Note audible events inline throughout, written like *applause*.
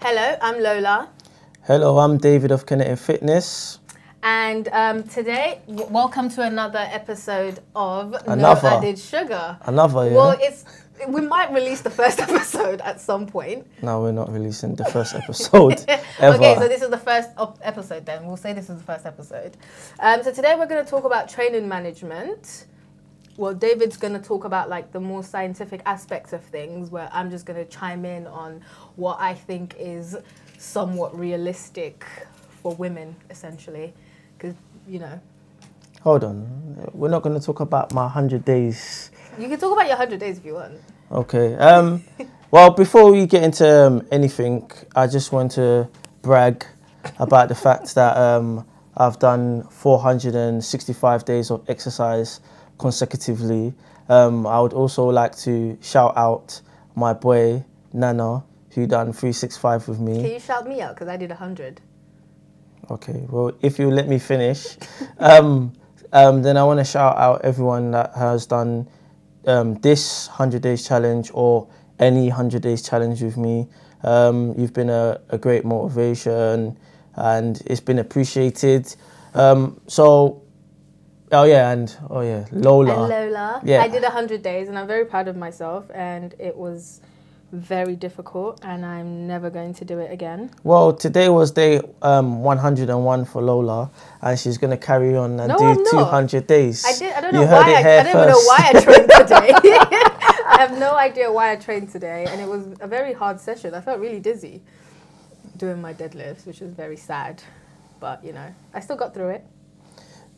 Hello, I'm Lola. Hello, I'm David of Kinetic Fitness. And um, today, w- welcome to another episode of Another. No Added Sugar. Another, yeah? Well, it's we might release the first *laughs* episode at some point. no, we're not releasing the first episode *laughs* ever. Okay, so this is the first op- episode then. We'll say this is the first episode. Um, so today we're going to talk about training management. Well, David's going to talk about like the more scientific aspects of things, where I'm just going to chime in on what I think is somewhat realistic for women, essentially, because you know Hold on. We're not going to talk about my 100 days. you can talk about your hundred days if you want. Okay. Um, *laughs* well, before we get into um, anything, I just want to brag about the fact that um, I've done 465 days of exercise consecutively. Um, I would also like to shout out my boy, Nana, who done 365 with me. Can you shout me out because I did hundred? Okay, well, if you let me finish, *laughs* um, um, then I want to shout out everyone that has done um, this 100 days challenge or any 100 days challenge with me. Um, you've been a, a great motivation and it's been appreciated. Um, so, oh yeah, and oh yeah, Lola. And Lola. Yeah. I did 100 days and I'm very proud of myself and it was very difficult and I'm never going to do it again. Well, today was day um, 101 for Lola, and she's going to carry on and No, do I'm not. 200 days. I did I don't know why I, I don't even know why I trained *laughs* today. *laughs* I have no idea why I trained today and it was a very hard session. I felt really dizzy doing my deadlifts, which was very sad. But you know, I still got through it.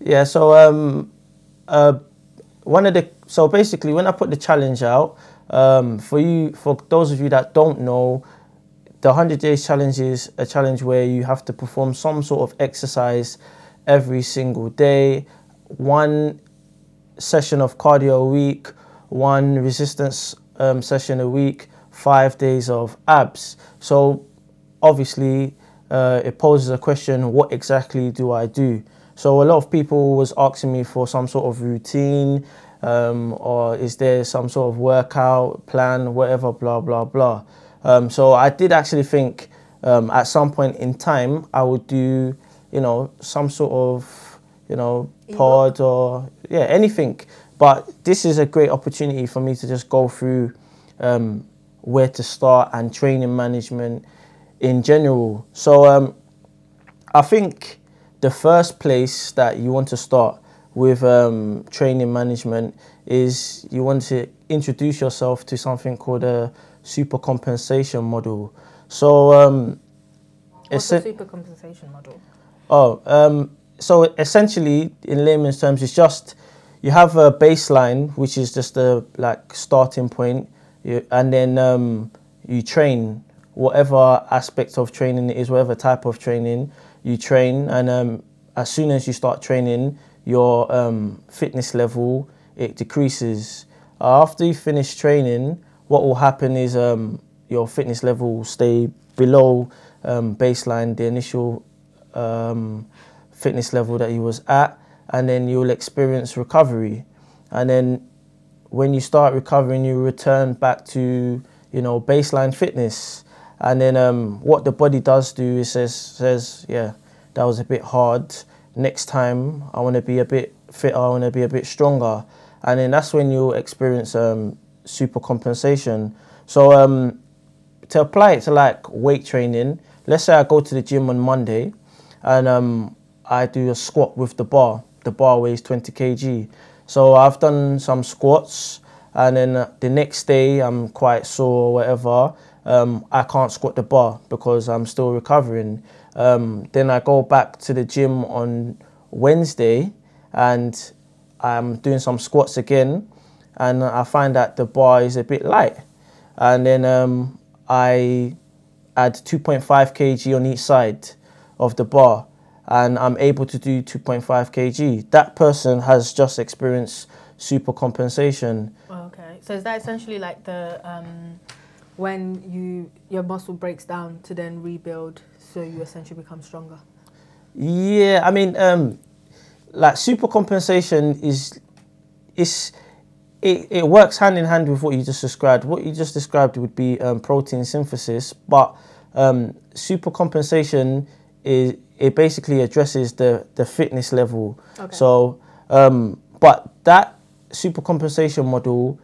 Yeah, so um, uh, one of the so basically when I put the challenge out, um, for you for those of you that don't know, the 100 days challenge is a challenge where you have to perform some sort of exercise every single day, one session of cardio a week, one resistance um, session a week, five days of abs. So obviously uh, it poses a question what exactly do i do so a lot of people was asking me for some sort of routine um, or is there some sort of workout plan whatever blah blah blah. Um, so i did actually think um, at some point in time i would do you know some sort of you know pod or yeah anything. But this is a great opportunity for me to just go through um, where to start and training management in general. So um, I think the first place that you want to start with um, training management is you want to introduce yourself to something called a super compensation model. So um, What's the super compensation model? Oh, um, so essentially, in layman's terms, it's just you have a baseline, which is just a like starting point, you, and then um, you train whatever aspect of training it is, whatever type of training you train, and um, as soon as you start training, your um, fitness level it decreases. After you finish training, what will happen is um, your fitness level will stay below um, baseline, the initial um, fitness level that you was at, and then you'll experience recovery, and then when you start recovering, you return back to you know baseline fitness, and then um, what the body does do is says says yeah that was a bit hard. Next time I want to be a bit fitter. I want to be a bit stronger, and then that's when you'll experience um, super compensation. So um, to apply it to like weight training, let's say I go to the gym on Monday and um, I do a squat with the bar. The bar weighs 20 kg. So I've done some squats and then the next day I'm quite sore or whatever. Um, I can't squat the bar because I'm still recovering. Um, then I go back to the gym on Wednesday and I'm doing some squats again and I find that the bar is a bit light and then um, I add 2.5 kg on each side of the bar, and I'm able to do 2.5 kg. That person has just experienced super compensation. Oh, okay. So is that essentially like the um, when you your muscle breaks down to then rebuild, so you essentially become stronger? Yeah, I mean, um, like super compensation is is it, it works hand in hand with what you just described. What you just described would be um, protein synthesis, but um, super compensation is it basically addresses the the fitness level. Okay. So, um, but that super compensation model,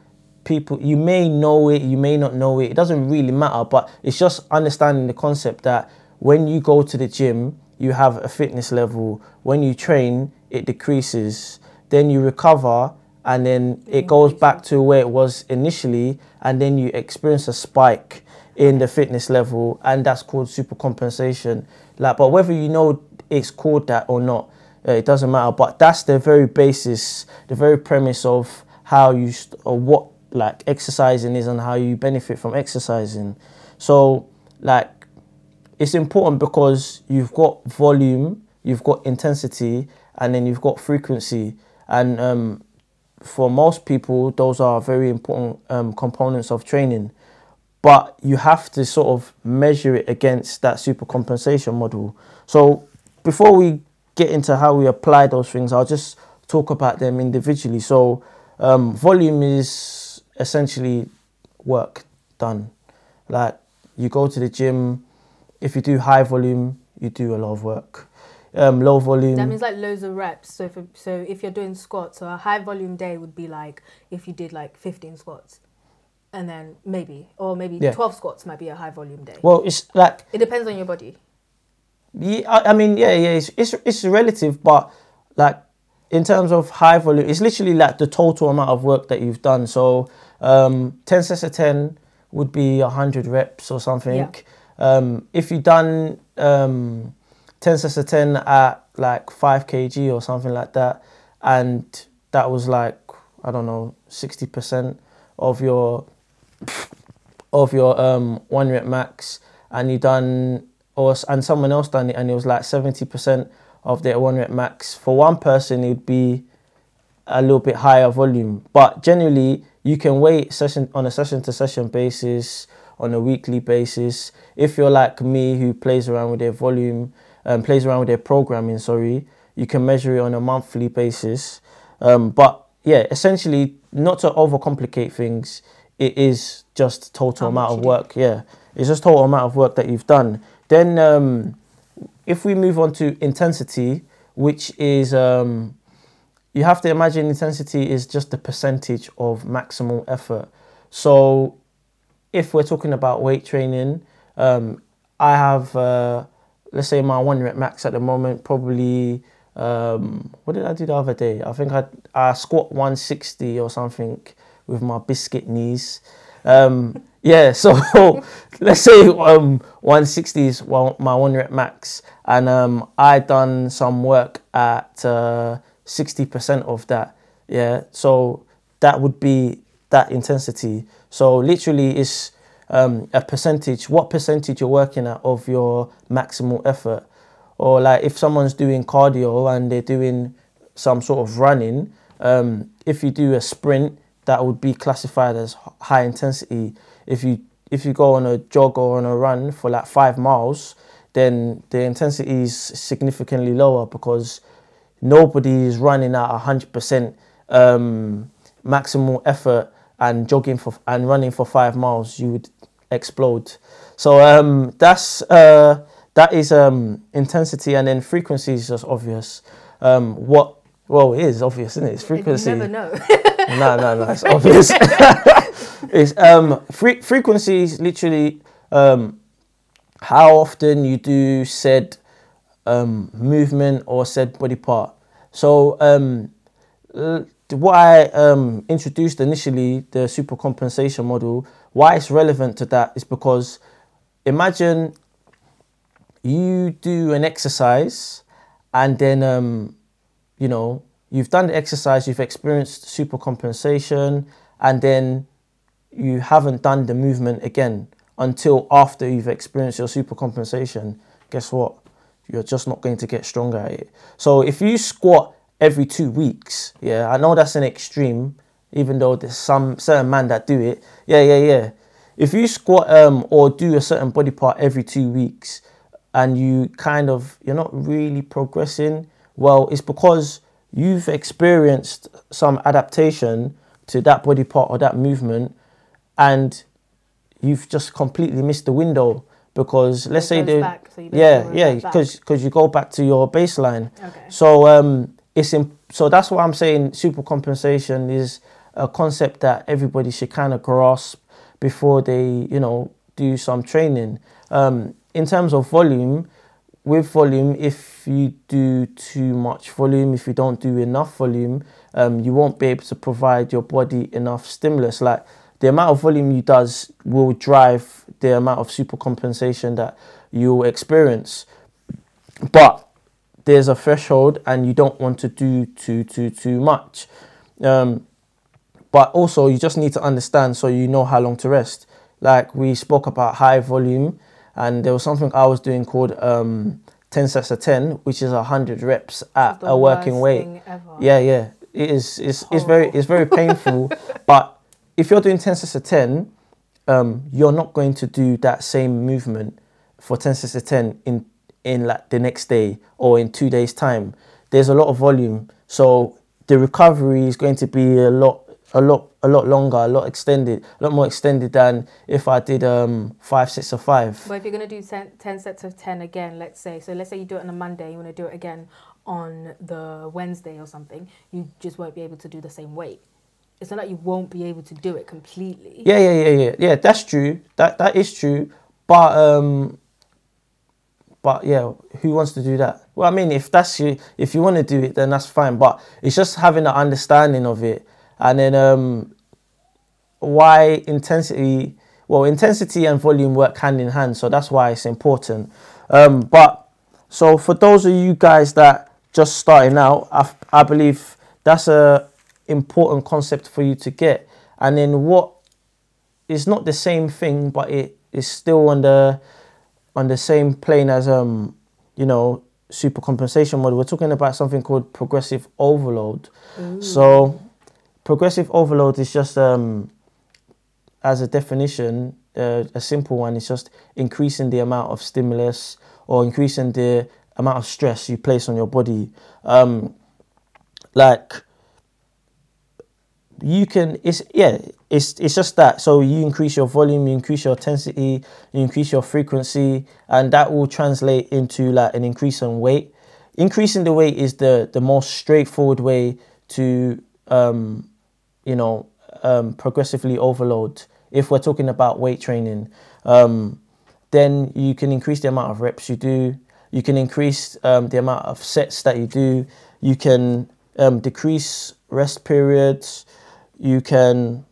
people you may know it, you may not know it. It doesn't really matter, but it's just understanding the concept that when you go to the gym, you have a fitness level. When you train, it decreases. Then you recover, and then it goes back to where it was initially, and then you experience a spike in the fitness level, and that's called super compensation. Like, but whether you know it's called that or not, uh, it doesn't matter. But that's the very basis, the very premise of how you st- or what like exercising is and how you benefit from exercising. So, like, it's important because you've got volume, you've got intensity, and then you've got frequency. And um, for most people, those are very important um, components of training. But you have to sort of measure it against that super compensation model. So before we get into how we apply those things, I'll just talk about them individually. So um, volume is essentially work done. Like you go to the gym, if you do high volume, you do a lot of work. Um, low volume. That means like loads of reps. So if so, if you're doing squats, so a high volume day would be like if you did like 15 squats, and then maybe or maybe Yeah. 12 squats might be a high volume day. well, it's like It depends on your body. Yeah, I, I mean, yeah, yeah, it's, it's it's relative, but like in terms of high volume, it's literally like the total amount of work that you've done. So, um, ten sets of ten would be hundred reps or something. Yeah. Um, if you done um, ten sets of ten at like five kg or something like that, and that was like I don't know sixty percent of your of your um, one rep max, and you done or and someone else done it, and it was like seventy percent of their one rep max. For one person, it would be a little bit higher volume, but generally you can wait session on a session to session basis, on a weekly basis. If you're like me, who plays around with their volume, um, plays around with their programming, sorry, you can measure it on a monthly basis. Um, but yeah, essentially, not to overcomplicate things, it is just total How amount of did. work. Yeah, it's just total amount of work that you've done. Then, um, if we move on to intensity, which is um, you have to imagine intensity is just the percentage of maximal effort. So, if we're talking about weight training, um, I have uh, let's say my one rep max at the moment probably. Um, what did I do the other day? I think I I squat 160 or something with my biscuit knees. Um, *laughs* yeah, so *laughs* let's say um, 160 is my one rep max, and um, I done some work at uh, 60% of that. Yeah, so that would be that intensity. So literally, it's um, a percentage. What percentage you're working at of your maximal effort, or like if someone's doing cardio and they're doing some sort of running, um, if you do a sprint, that would be classified as high intensity. If you if you go on a jog or on a run for like five miles, then the intensity is significantly lower because nobody is running at hundred percent um, maximal effort and jogging for and running for five miles. You would explode. So um, that's uh, that is um, intensity, and then frequency is just obvious. Um, what well, it is obvious, isn't it? It's frequency. You never know. *laughs* no, no, no. It's obvious. *laughs* it's um fre- frequency is literally um how often you do said um movement or said body part. So um what I um introduced initially the super compensation model. Why it's relevant to that is because imagine you do an exercise and then um you know, you've done the exercise, you've experienced super compensation, and then you haven't done the movement again until after you've experienced your super compensation. Guess what? You're just not going to get stronger at it. So if you squat every two weeks, yeah, I know that's an extreme, even though there's some certain man that do it. Yeah, yeah, yeah. If you squat um, or do a certain body part every two weeks, and you kind of you're not really progressing well it's because you've experienced some adaptation to that body part or that movement and you've just completely missed the window because let's say goes they back, so you yeah yeah because because you go back to your baseline. Okay. So um, it's in, so that's why I'm saying super compensation is a concept that everybody should kind of grasp before they you know do some training. Um, in terms of volume, with volume, if you do too much volume, if you don't do enough volume, um, you won't be able to provide your body enough stimulus. Like the amount of volume you does will drive the amount of super compensation that you'll experience. But there's a threshold, and you don't want to do too too too much. Um, but also, you just need to understand so you know how long to rest. Like we spoke about high volume, and there was something I was doing called um, 10 sets of 10, which is 100 reps at a working weight. Yeah, yeah. It is. It's, it's very it's very *laughs* painful. but if you're doing 10 sets of 10, um, you're not going to do that same movement for 10 sets of 10 in in like the next day or in two days time. There's a lot of volume, so the recovery is going to be a lot a lot a lot longer, a lot extended, a lot more extended than if I did um five sets of five. But if you're going to do 10, 10 sets of 10 again, let's say, so let's say you do it on a Monday, you want to do it again on the Wednesday or something, you just won't be able to do the same weight. It's not like you won't be able to do it completely. Yeah, yeah, yeah, yeah, yeah. That's true. That that is true. But um, but yeah, who wants to do that? Well, I mean, if that's you, if you want to do it, then that's fine. But it's just having an understanding of it, and then um, why intensity? Well, intensity and volume work hand in hand, so that's why it's important. Um, but so for those of you guys that just starting out, I, I believe that's a important concept for you to get. And then what is not the same thing, but it is still on the on the same plane as um you know super compensation model. We're talking about something called progressive overload. So progressive overload is just um as a definition, uh, a simple one is just increasing the amount of stimulus or increasing the amount of stress you place on your body. Um, like you can, it's yeah, it's it's just that. So you increase your volume, you increase your intensity, you increase your frequency, and that will translate into like an increase in weight. Increasing the weight is the the most straightforward way to um, you know um, progressively overload if we're talking about weight training um, then you can increase the amount of reps you do you can increase um, the amount of sets that you do you can um, decrease rest periods you can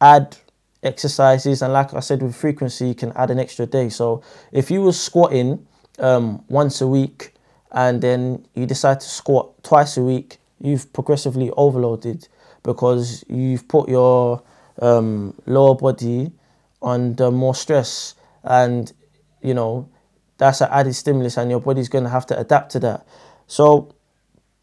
add exercises and like i said with frequency you can add an extra day. So if you were squatting um, once a week and then you decide to squat twice a week you've progressively overloaded because you've put your um, lower body under more stress. And you know that's an added stimulus and your body's going to have to adapt to that. So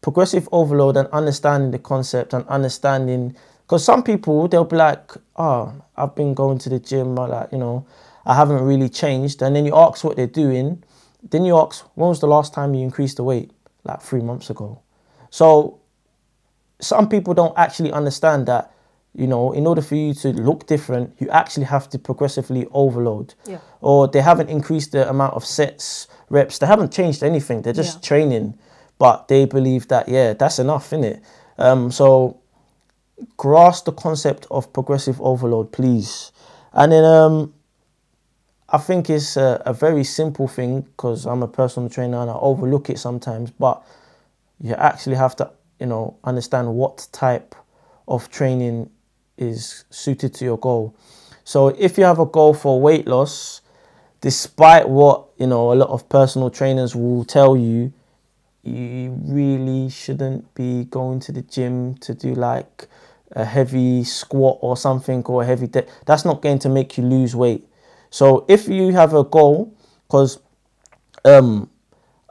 progressive overload and understanding the concept and understanding because some people they'll be like oh i've been going to the gym or like you know i haven't really changed. And then you ask what they're doing then you ask when was the last time you increased the weight? Like three months ago. So some people don't actually understand that you know in order for you to look different you actually have to progressively overload. Yeah. or they haven't increased the amount of sets reps. They haven't changed anything. They're just Yeah. training. But they believe that yeah that's enough in it um, so grasp the concept of progressive overload please and then um, I think it's a, a very simple thing because I'm a personal trainer and I overlook it sometimes, but you actually have to, you know, understand what type of training is suited to your goal. So if you have a goal for weight loss, despite what, you know, a lot of personal trainers will tell you, you really shouldn't be going to the gym to do like a heavy squat or something or a heavy de- that's not going to make you lose weight so if you have a goal because um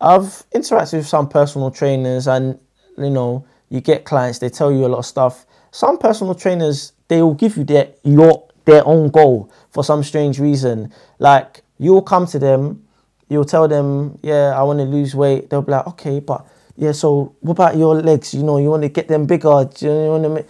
i've interacted with some personal trainers and you know you get clients they tell you a lot of stuff some personal trainers they will give you their your their own goal for some strange reason like you'll come to them you'll tell them, yeah, I want to lose weight. They'll be like, okay, but yeah, so what about your legs? You know, you want to get them bigger. Do you want to make...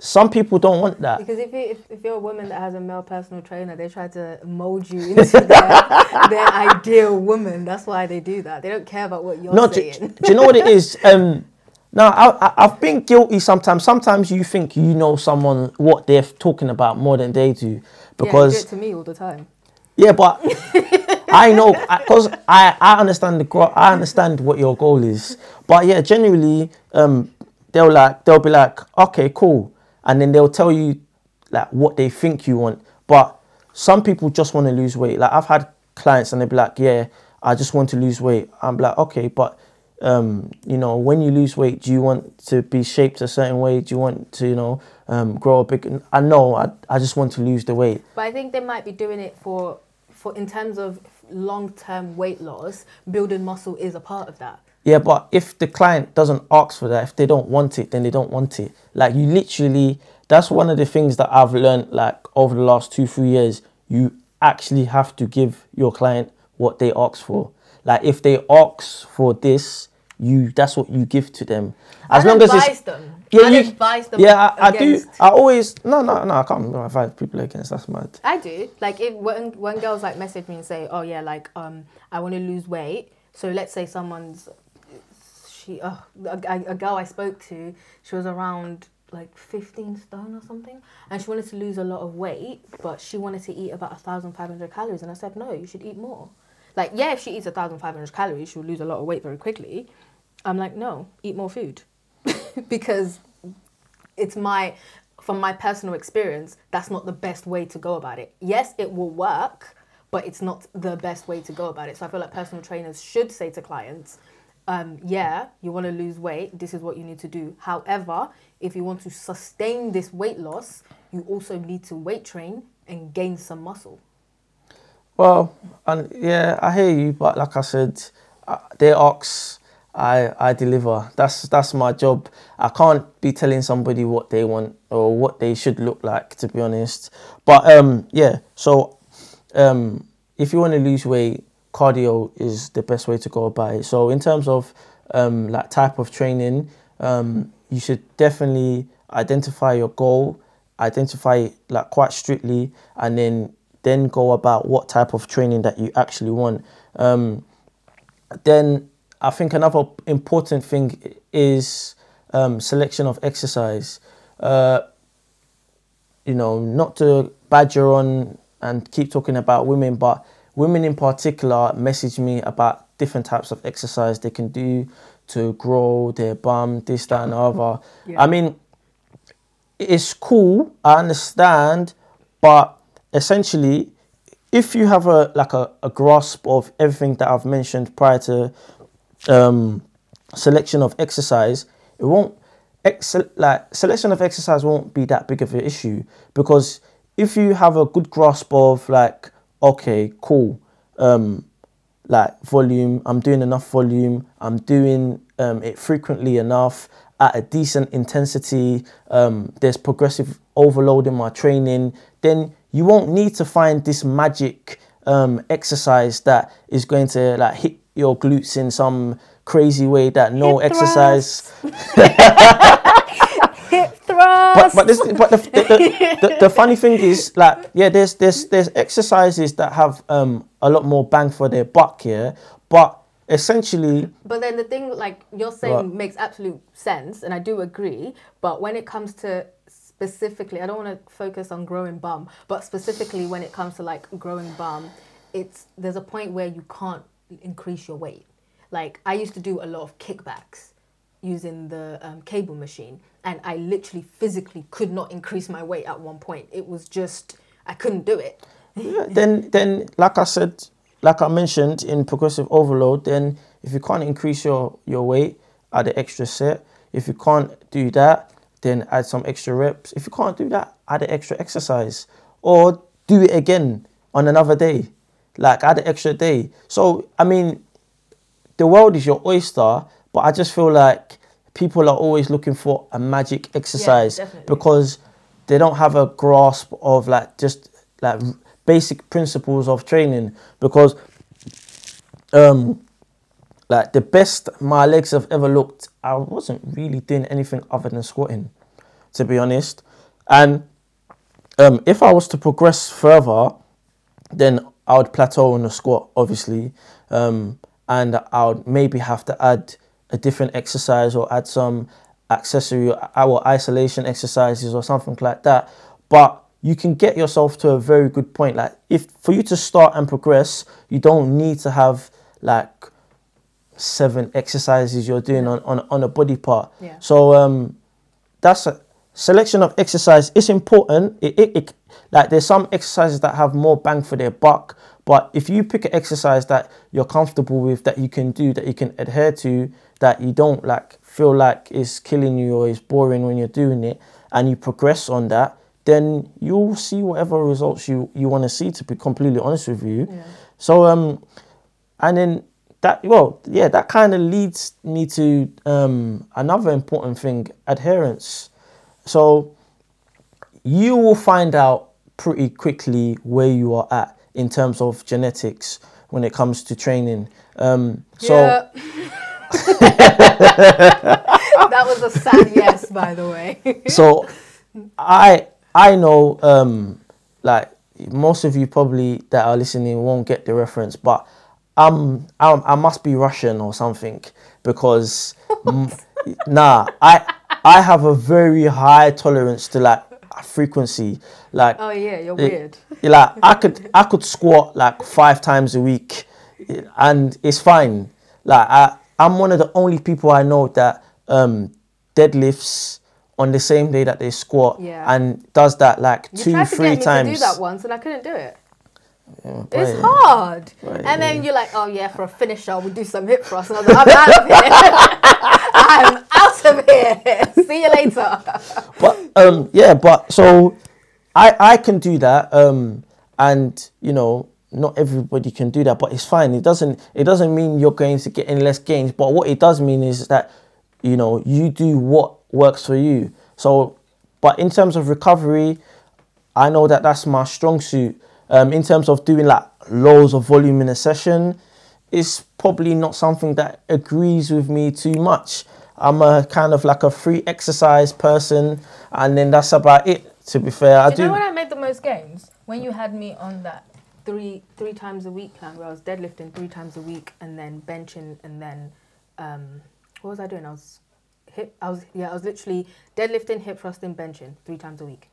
some people don't want that. Because if, you, if, if you're a woman that has a male personal trainer, they try to mold you into their, *laughs* their ideal woman. That's why they do that. They don't care about what you're No, do, saying. do you know what it is? *laughs* Um, now I, I, I've been guilty sometimes. Sometimes you think you know someone what they're talking about more than they do, yeah, because do it to me all the time. Yeah, but *laughs* I know because I, I understand the I understand what your goal is. But yeah, generally, um, they'll like they'll be like, okay, cool, and then they'll tell you like what they think you want. But some people just want to lose weight. Like I've had clients and they'll be like, yeah, I just want to lose weight. I'm like, okay, but um, you know, when you lose weight, do you want to be shaped a certain way? Do you want to, you know, um, grow a big? I know, I, I just want to lose the weight. But I think they might be doing it for, for in terms of long term weight loss, building muscle is a part of that. Yeah, but if the client doesn't ask for that, if they don't want it, then they don't want it. Like you literally, that's one of the things that I've learned like over the last two, three years. You actually have to give your client what they ask for. Like if they ask for this, you that's what you give to them. As I'd long as it's them. yeah, I'd you, advise them yeah, I, I do. I always no, no, no. I can't advise people against. That's mad. I do. Like if when when girls like message me and say, "Oh yeah, like um, I want to lose weight." So let's say someone's Uh, a, a a girl I spoke to, she was around like 15 stone or something and she wanted to lose a lot of weight but she wanted to eat about 1500 calories and i said no you should eat more. Like yeah if she eats 1500 calories she'll lose a lot of weight very quickly. I'm like no eat more food. *laughs* Because it's my from my personal experience that's not the best way to go about it. Yes it will work but it's not the best way to go about it. So i feel like personal trainers should say to clients um, yeah you want to lose weight this is what you need to do however if you want to sustain this weight loss you also need to weight train and gain some muscle Well, and yeah, I hear you, but like I said, uh, they ask, I I deliver. That's that's my job. I can't be telling somebody what they want or what they should look like, to be honest. But um, yeah. So, um, if you want to lose weight, cardio is the best way to go about it. So in terms of um, like type of training, um, you should definitely identify your goal, identify it like quite strictly, and then then go about what type of training that you actually want. Um, then I think another important thing is um, selection of exercise. Uh, you know, not to badger on and keep talking about women, but women in particular message me about different types of exercise they can do to grow their bum, this, that, and the other. Yeah. I mean, it's cool, I understand, but essentially, if you have a like a, a grasp of everything that I've mentioned prior to um, selection of exercise, it won't ex- like selection of exercise won't be that big of an issue because if you have a good grasp of like okay cool. Um, like volume i'm doing enough volume. I'm doing um, it frequently enough at a decent intensity. Um, there's progressive overload in my training. Then you won't need to find this magic um, exercise that is going to like hit your glutes in some crazy way that no Hip exercise *laughs* *laughs* but but this but the, the, the, the *laughs* funny thing is like yeah there's there's there's exercises that have um a lot more bang for their buck here but essentially But then the thing, like you're saying, What? makes absolute sense, and I do agree. But when it comes to specifically, I don't want to focus on growing bum, but specifically when it comes to like growing bum, it's there's a point where you can't increase your weight. Like I used to do a lot of kickbacks using the um, cable machine, and I literally physically could not increase my weight at one point. It was just I couldn't do it. yeah, then then like I said like I mentioned in progressive overload then if you can't increase your your weight add an extra set if you can't do that then add some extra reps if you can't do that add an extra exercise or do it again on another day like add an extra day so I mean the world is your oyster, but I just feel like people are always looking for a magic exercise definitely. because they don't have a grasp of like just like basic principles of training because um like the best my legs have ever looked I wasn't really doing anything other than squatting to be honest And um, if I was to progress further, then I would plateau on the squat, obviously, um, and I would maybe have to add a different exercise or add some accessory or isolation exercises or something like that. But you can get yourself to a very good point. Like if for you to start and progress, you don't need to have like seven exercises you're doing on, on, on a body part. Yeah. So um that's a selection of exercise is important. It, it, it like there's some exercises that have more bang for their buck, but if you pick an exercise that you're comfortable with, that you can do, that you can adhere to, that you don't like feel like is killing you or is boring when you're doing it, and you progress on that, then you'll see whatever results you, you want to see. To be completely honest with you, Yeah. so um, and then that well yeah that kind of leads me to um another important thing adherence. So you will find out pretty quickly where you are at in terms of genetics when it comes to training. Um, so Yeah. *laughs* *laughs* that was a sad yes, by the way. *laughs* so I I know um like most of you probably that are listening won't get the reference, but I'm, I'm I must be Russian or something because *laughs* mm, nah I I have a very high tolerance to like frequency like oh yeah, you're weird it- like I could I could squat like five times a week and it's fine. Like I I'm one of the only people I know that um deadlifts on the same day that they squat Yeah. and does that like You two, tried to three get me times. to do that once, and I couldn't do it. boy. It's hard. Right, and then you're like, oh yeah, for a finisher, we'll do some hip thrusts. And I was like, I'm out of here. *laughs* I'm out of here. *laughs* See you later. but um yeah but so i i can do that um and you know not everybody can do that but it's fine it doesn't it doesn't mean you're going to get any less gains but what it does mean is that you know you do what works for you so but in terms of recovery i know that that's my strong suit um in terms of doing like loads of volume in a session it's probably not something that agrees with me too much. I'm a kind of like a free exercise person, and then that's about it. To be fair, I Do do. you know when I made the most gains? When you had me on that three three times a week plan where I was deadlifting three times a week and then benching and then um, what was I doing? I was hip. I was yeah. I was literally deadlifting, hip thrusting, benching three times a week.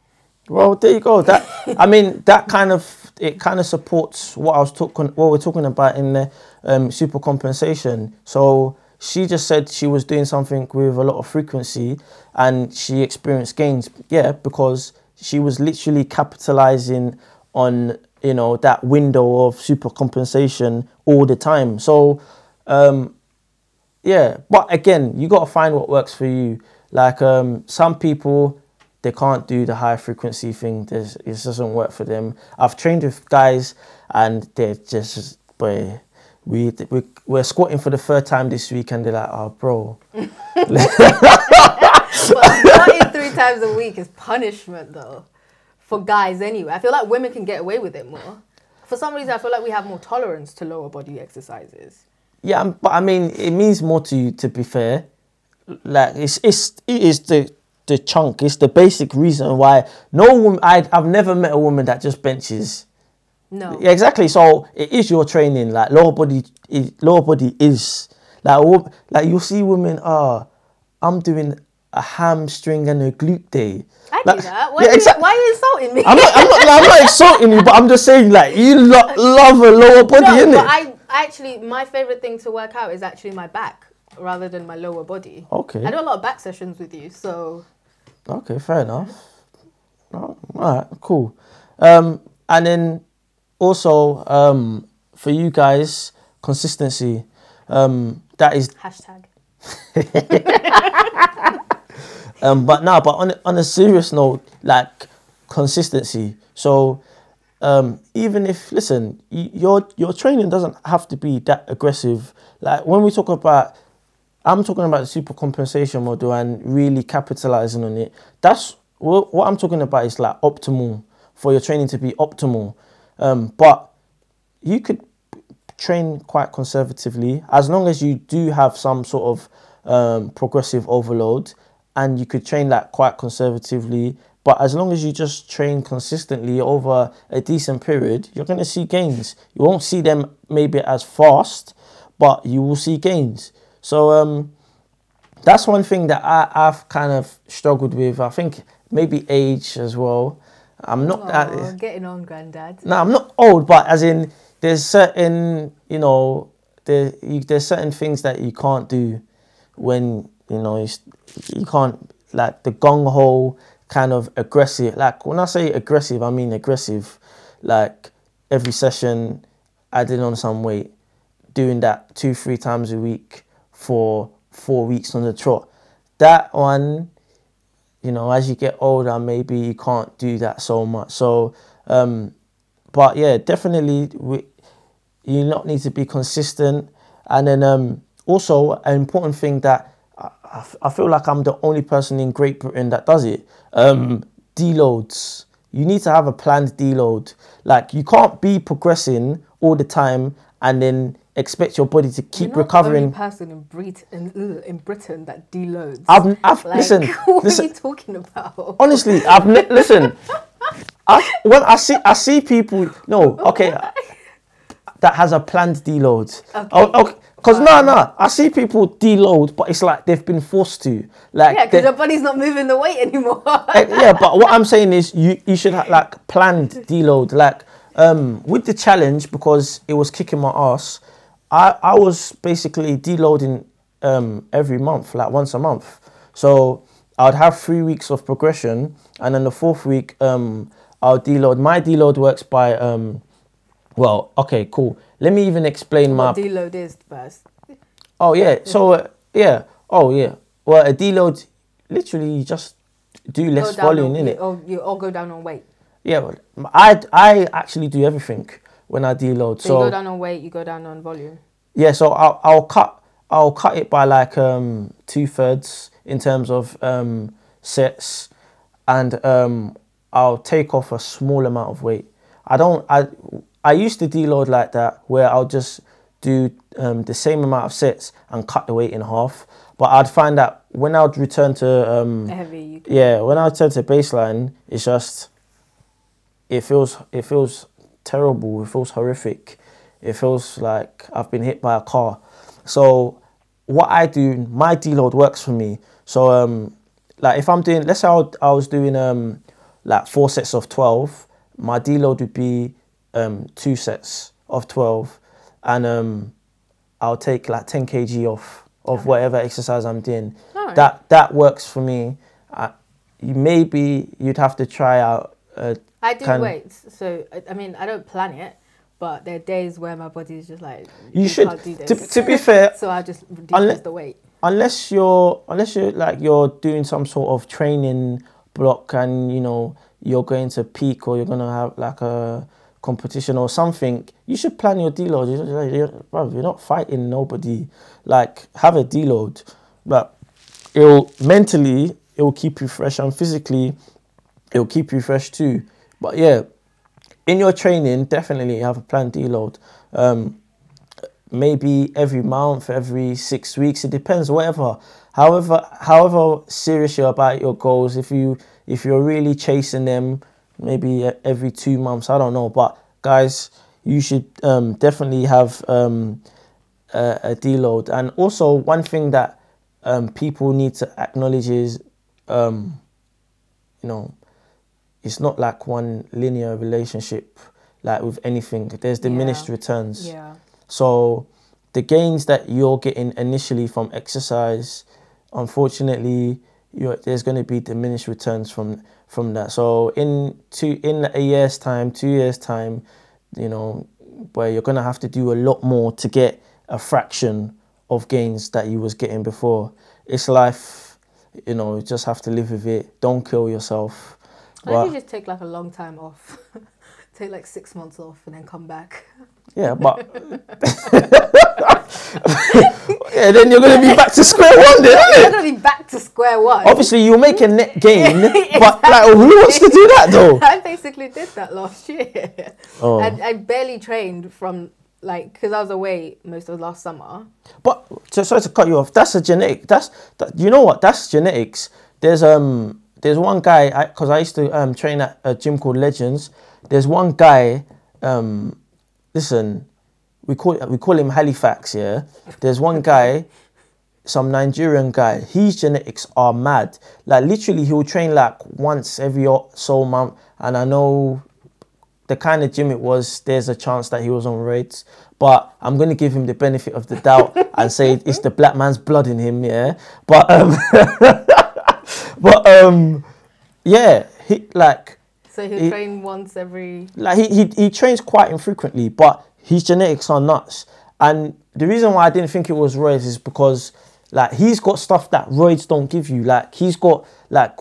Well, there you go. That I mean, that kind of it kind of supports what I was talking, what we're talking about in the um, super compensation. So she just said she was doing something with a lot of frequency, and she experienced gains. Yeah, because she was literally capitalizing on you know that window of super compensation all the time. So um, yeah, but again, you got to find what works for you. Like um, some people, they can't do the high frequency thing. There's, it doesn't work for them. I've trained with guys, and they're just, boy, we, we we're squatting for the third time this week, and they're like, oh, bro, *laughs* But squatting three times a week is punishment though, for guys anyway. I feel like women can get away with it more. For some reason, I feel like we have more tolerance to lower body exercises. Yeah, um, but I mean, it means more to you. To be fair, like it's it's it is the the chunk. It's the basic reason why no woman. I I've never met a woman that just benches. No. Yeah, exactly. So it is your training. Like lower body, is, lower body is like like you see women. Ah, I'm doing a hamstring and a glute day. I Like- do that. Why, yeah, are you, why are you insulting me? I'm not, I'm not, I'm not *laughs* insulting you, but I'm just saying like you lo- love a lower body, no, innit? but I actually my favorite thing to work out is actually my back rather than my lower body. Okay. I do a lot of back sessions with you, so Okay, fair enough. All right, cool. Um, and then also um, for you guys, consistency. Um, that is, hashtag. *laughs* *laughs* um, but now, but on a- on a serious note, like consistency. So um, even if listen, your your training doesn't have to be that aggressive. Like when we talk about, I'm talking about the super compensation model and really capitalizing on it. That's what, what I'm talking about is like optimal for your training to be optimal. Um, but you could train quite conservatively as long as you do have some sort of um, progressive overload and you could train that quite conservatively But as long as you just train consistently over a decent period, you're going to see gains. You won't see them maybe as fast, but you will see gains. So um, that's one thing that I, I've kind of struggled with. I think maybe age as well. I'm not that. Aw, getting on, granddad. No, I'm not old, but as in there's certain you know there you, there's certain things that you can't do when you know you, can't like the gung ho kind of aggressive. Like when I say aggressive, I mean aggressive. Like every session, adding on some weight, doing that two three times a week for four weeks on the trot. That one you know, as you get older, maybe you can't do that so much. So, um, but yeah, definitely, we, you not need to be consistent. And then um, also, an important thing that I, I f- I feel like I'm the only person in Great Britain that does it um, deloads. You need to have a planned deload. Like, you can't be progressing all the time and then expect your body to keep You're not recovering. The only person in Britain in, in Britain that deloads. I've, I've like, listen, *laughs* what listen. are you talking about? honestly, I've ne- *laughs* listen. I, when I see I see people, no, *laughs* okay, that has a planned deload. Okay. Oh, okay. Cause no, no, I see people deload, but it's like they've been forced to. Like, yeah, because your body's not moving the weight anymore. Eh, yeah, but what I'm *laughs* saying is you you should have like planned deload. Like um with the challenge because it was kicking my ass. I I was basically deloading um every month, like once a month. So I'd have three weeks of progression, and then the fourth week um I'll deload. My deload works by um well okay cool. Let me even explain my what deload is first. Oh yeah. *laughs* So uh, yeah. Oh yeah. Well, a deload, literally, you just do less volume in it. or you all go down on weight. Yeah. Well, I I actually do everything when I deload. So, So, you go down on weight, you go down on volume. yeah. So I'll I'll cut I'll cut it by like um two thirds in terms of um sets, and um I'll take off a small amount of weight. I don't I I used to deload like that where I'll just do um, the same amount of sets and cut the weight in half. But I'd find that when I'd return to um, Heavy. Yeah, when I turn to baseline, it's just it feels it feels terrible. It feels horrific. It feels like I've been hit by a car. So what I do, my deload works for me. So um, like if I'm doing, let's say I, I was doing um, like four sets of twelve, my deload would be um, two sets of twelve, and um, I'll take like ten kg off of whatever exercise I'm doing. That that works for me. I, maybe you'd have to try out. I do Can- weights, so I- mean I don't plan it, but there are days where my body is just like You should- Can't do to- this. to be *laughs* fair, so I just decrease unle- the weight. unless you're unless you're like you're doing some sort of training block and you know you're going to peak or you're gonna have like a competition or something, you should plan your deload. You're, you're, you're not fighting nobody. Like have a deload, but it'll mentally it will keep you fresh and physically it will keep you fresh too. But yeah, in your training, definitely have a planned deload. Um, maybe every month, every six weeks. It depends, whatever. However, however serious you're about your goals, if you if you're really chasing them, maybe every two months. I don't know, but guys, you should um, definitely have um, a, a deload. And also, one thing that um, people need to acknowledge is, um, you know, it's not like one linear relationship like with anything. There's diminished Yeah. returns. Yeah. So the gains that you're getting initially from exercise, unfortunately, you're, there's going to be diminished returns from from that. So in two in a year's time, two years time, you know, where you're to have to do a lot more to get a fraction of gains that you was getting before. It's life, you know. You just have to live with it. Don't kill yourself. Why don't you just take like a long time off? *laughs* take like six months off and then come back. Yeah, but *laughs* *laughs* yeah, then you're gonna be back to square one, then, isn't You're it? gonna back to square one. Obviously, you'll make a net gain, *laughs* but like, who wants to do that though? *laughs* I basically did that last year. Oh. I, I barely trained from like because I was away most of last summer. But so, sorry to cut you off. That's a genetic. That's that, you know what? That's genetics. There's um there's one guy because I, used to um, train at a gym called Legends. There's one guy. Um, listen, we call we call him Halifax. Yeah, there's one guy, *laughs* some Nigerian guy. His genetics are mad. Like literally, he'll train like once every so month, and I know the kind of gym it was. There's a chance that he was on roids, but I'm gonna give him the benefit of the doubt *laughs* and say it's the black man's blood in him. Yeah, but um, *laughs* but um, yeah, he like. So he'll he, train once every. Like he, he he trains quite infrequently, but his genetics are nuts. And the reason why I didn't think it was roids is because like he's got stuff that roids don't give you. Like he's got like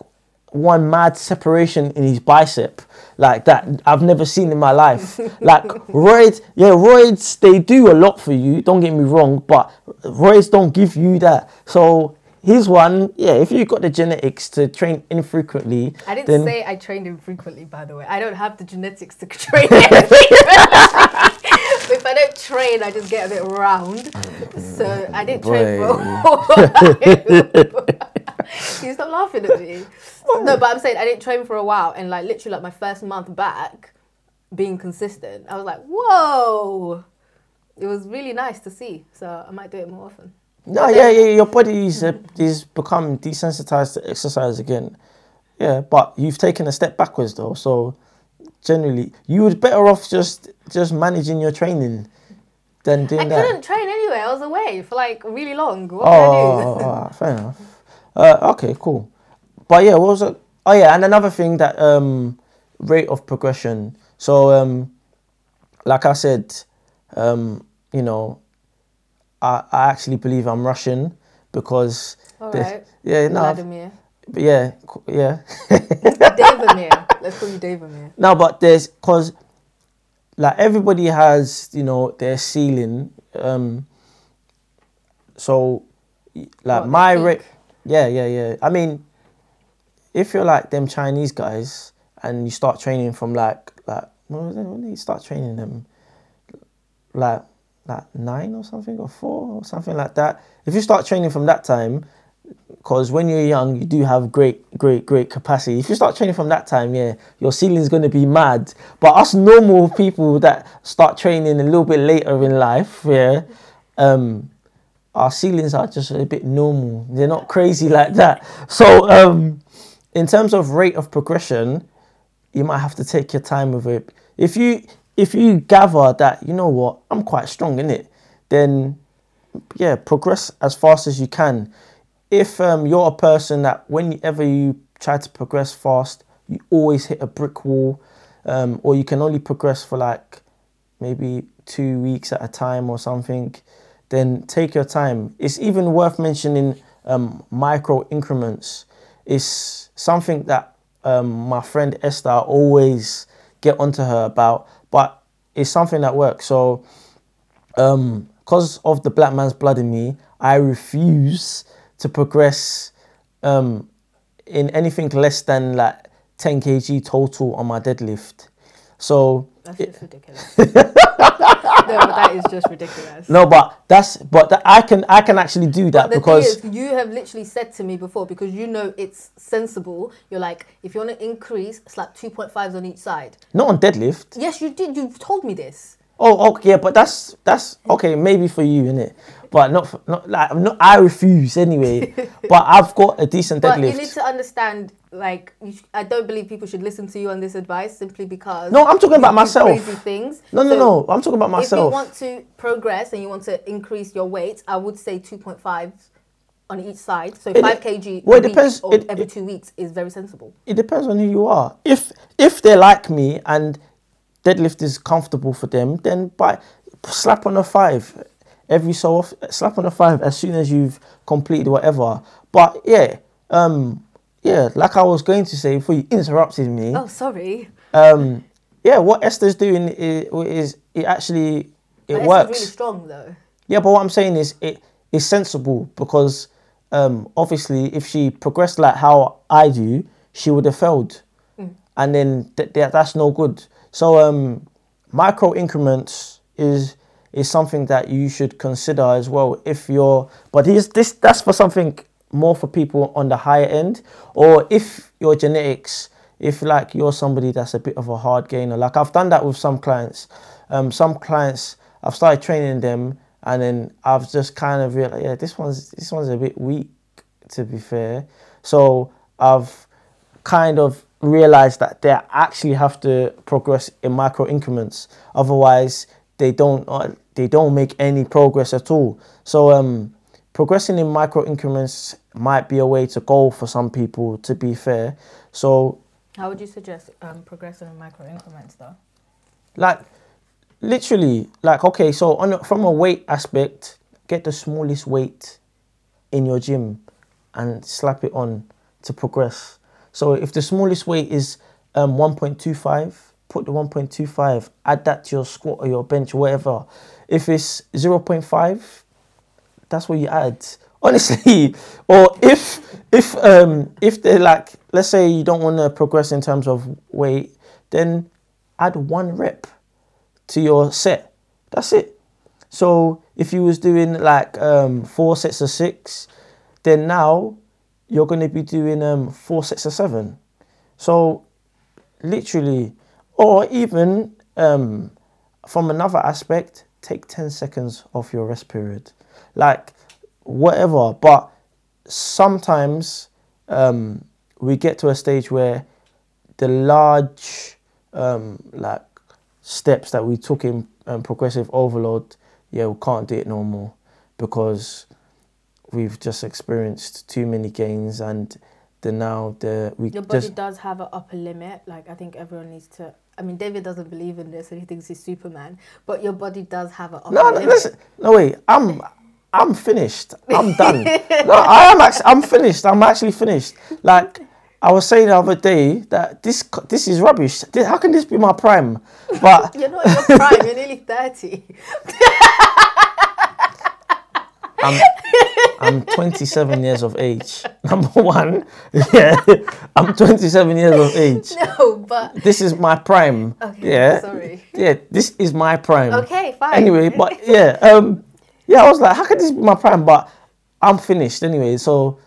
one mad separation in his bicep like that I've never seen in my life. *laughs* like roids, yeah, roids they do a lot for you. Don't get me wrong, but roids don't give you that. So his one, yeah, if you've got the genetics to train infrequently. I didn't say I trained infrequently, by the way. I don't have the genetics to *laughs* train *laughs* if I don't train, I just get a bit round. So I didn't train for a while. *laughs* you stop laughing at me. No, but I'm saying I didn't train for a while, and like literally, like my first month back, being consistent, I was like, whoa. It was really nice to see. So I might do it more often. No, yeah, yeah, your body is, uh, is become desensitized to exercise again. Yeah, but you've taken a step backwards though. So generally, you would better off just just managing your training than doing I that. I couldn't train anyway. I was away for like really long. What oh, I do? Oh, oh, *laughs* fair enough. Uh, okay, cool. But yeah, what was it? Oh yeah, and another thing that um, rate of progression. So um, like I said, um, you know, I, I actually believe I'm Russian because All right. *laughs* yeah, no, Vladimir. Yeah, yeah. *laughs* Davamir. Let's call you Davamir. No, but there's because like everybody has you know their ceiling. Um, so like what, my rate, yeah, yeah, yeah. I mean, if you're like them Chinese guys and you start training from like like when do you start training them? Like like nine or something or four or something like that. If you start training from that time, because when you're young, you do have great, great, great capacity. If you start training from that time, yeah, your ceiling is going to be mad. But us normal people that start training a little bit later in life, yeah, um, our ceilings are just a bit normal. They're not crazy like that. So, um, in terms of rate of progression, you might have to take your time with it. If you if you gather that you know what I'm quite strong in it, then yeah, progress as fast as you can if um, you're a person that whenever you try to progress fast, you always hit a brick wall, um, or you can only progress for like maybe two weeks at a time or something, then take your time. It's even worth mentioning um, micro increments. It's something that um, my friend Esther always get onto her about, but it's something that works. So, because um, of the black man's blood in me, I refuse to progress um, in anything less than like 10 kg total on my deadlift. So that's just ridiculous. *laughs* no, but that is just ridiculous. No, but that's but that I can I can actually do that because is, you have literally said to me before because you know it's sensible. You're like, if you want to increase, slap two point fives on each side. Not on deadlift. Yes, you did. You've told me this. Oh, okay, yeah, but that's that's okay. Maybe for you, innit? But not for, not like I'm not. I refuse anyway. *laughs* but I've got a decent deadlift. But you need to understand. Like, sh- I don't believe people should listen to you on this advice simply because. No, I'm talking about myself. Crazy things. No, no, so no. I'm talking about myself. If you want to progress and you want to increase your weight, I would say 2.5 on each side. So it, 5 kg well, it depends, it, every two weeks is very sensible. It depends on who you are. If if they're like me and deadlift is comfortable for them, then by slap on a five every so often, slap on a five as soon as you've completed whatever. But yeah, um, yeah, like I was going to say before you interrupted me. Oh, sorry. Um, yeah, what Esther's doing is, is it actually it but works. really strong though. Yeah, but what I'm saying is it is sensible because um, obviously if she progressed like how I do, she would have failed, mm. and then th- th- that's no good. So um, micro increments is is something that you should consider as well if you're. But he's this that's for something more for people on the higher end, or if your genetics, if like you're somebody that's a bit of a hard gainer, like I've done that with some clients. Um, some clients I've started training them, and then I've just kind of realized, yeah, this one's this one's a bit weak, to be fair. So I've kind of realized that they actually have to progress in micro increments. Otherwise, they don't uh, they don't make any progress at all. So um, progressing in micro increments might be a way to go for some people. To be fair, so How would you suggest um, progressing in micro increments though? like literally like okay so on a, from a weight aspect get the smallest weight in your gym and slap it on to progress so if the smallest weight is um, 1.25 put the 1.25 add that to your squat or your bench whatever if it's 0.5 that's what you add *laughs* honestly. Or if if um if they're like let's say you don't want to progress in terms of weight then add one rep to your set. That's it. So if you was doing like um four sets of six then now you're going to be doing um four sets of seven. So literally or even um from another aspect take 10 seconds off your rest period like whatever but sometimes um we get to a stage where the large um like steps that we took in um, progressive overload yeah we can't do it no more because we've just experienced too many gains and the now the we Your body just does have an upper limit. Like I think everyone needs to. I mean, David doesn't believe in this, and he thinks he's Superman. But your body does have an No, no, listen. No, wait. I'm, I'm finished. I'm done. no, I am actually. I'm finished. I'm actually finished. Like I was saying the other day that this, this is rubbish. This- How can this be my prime? But *laughs* You're not in your prime. You're nearly thirty. *laughs* I'm, I'm 27 years of age. *laughs* Number one, yeah, I'm 27 years of age. *laughs* No, but This is my prime. Okay, yeah. sorry. Yeah, this is my prime. okay, fine. anyway, but yeah, um, yeah, I was like, how could this be my prime? But I'm finished anyway, so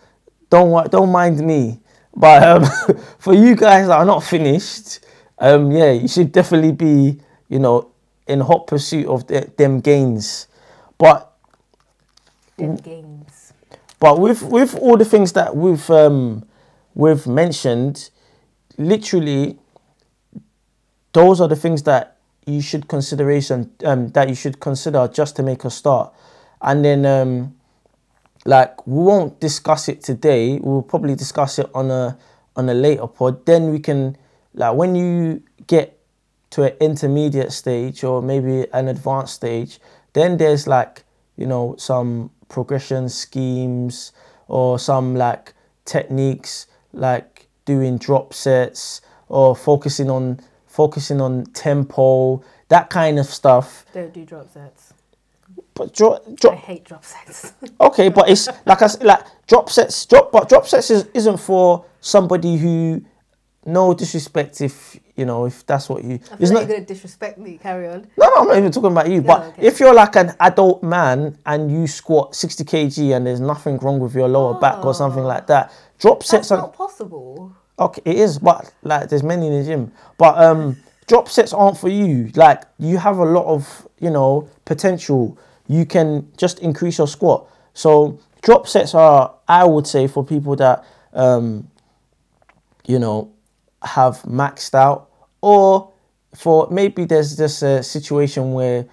don't don't mind me. But um, *laughs* for you guys that are not finished, um, yeah, you should definitely be, you know, in hot pursuit of the, them gains. But Them games. but with with all the things that we've um, we've mentioned, literally, those are the things that you should consideration um, that you should consider just to make a start, and then um, like we won't discuss it today. We'll probably discuss it on a on a later pod. Then we can like when you get to an intermediate stage or maybe an advanced stage, then there's like you know some progression schemes or some like techniques like doing drop sets or focusing on focusing on tempo that kind of stuff Don't do drop sets. but drop, I hate drop sets. *laughs* Okay, but it's like I like drop sets. Drop, but drop sets is, isn't for somebody who, no disrespect if you know if that's what you. I It's like not. you're gonna disrespect me. Carry on. No, no, I'm not even talking about you. But okay. if you're like an adult man and you squat 60 kg and there's nothing wrong with your lower back or something like that, drop sets are not possible. Okay, it is, but like there's many in the gym. But um drop sets aren't for you. Like you have a lot of, you know, potential. You can just increase your squat. So drop sets are I would say for people that um you know have maxed out or for maybe there's just a situation where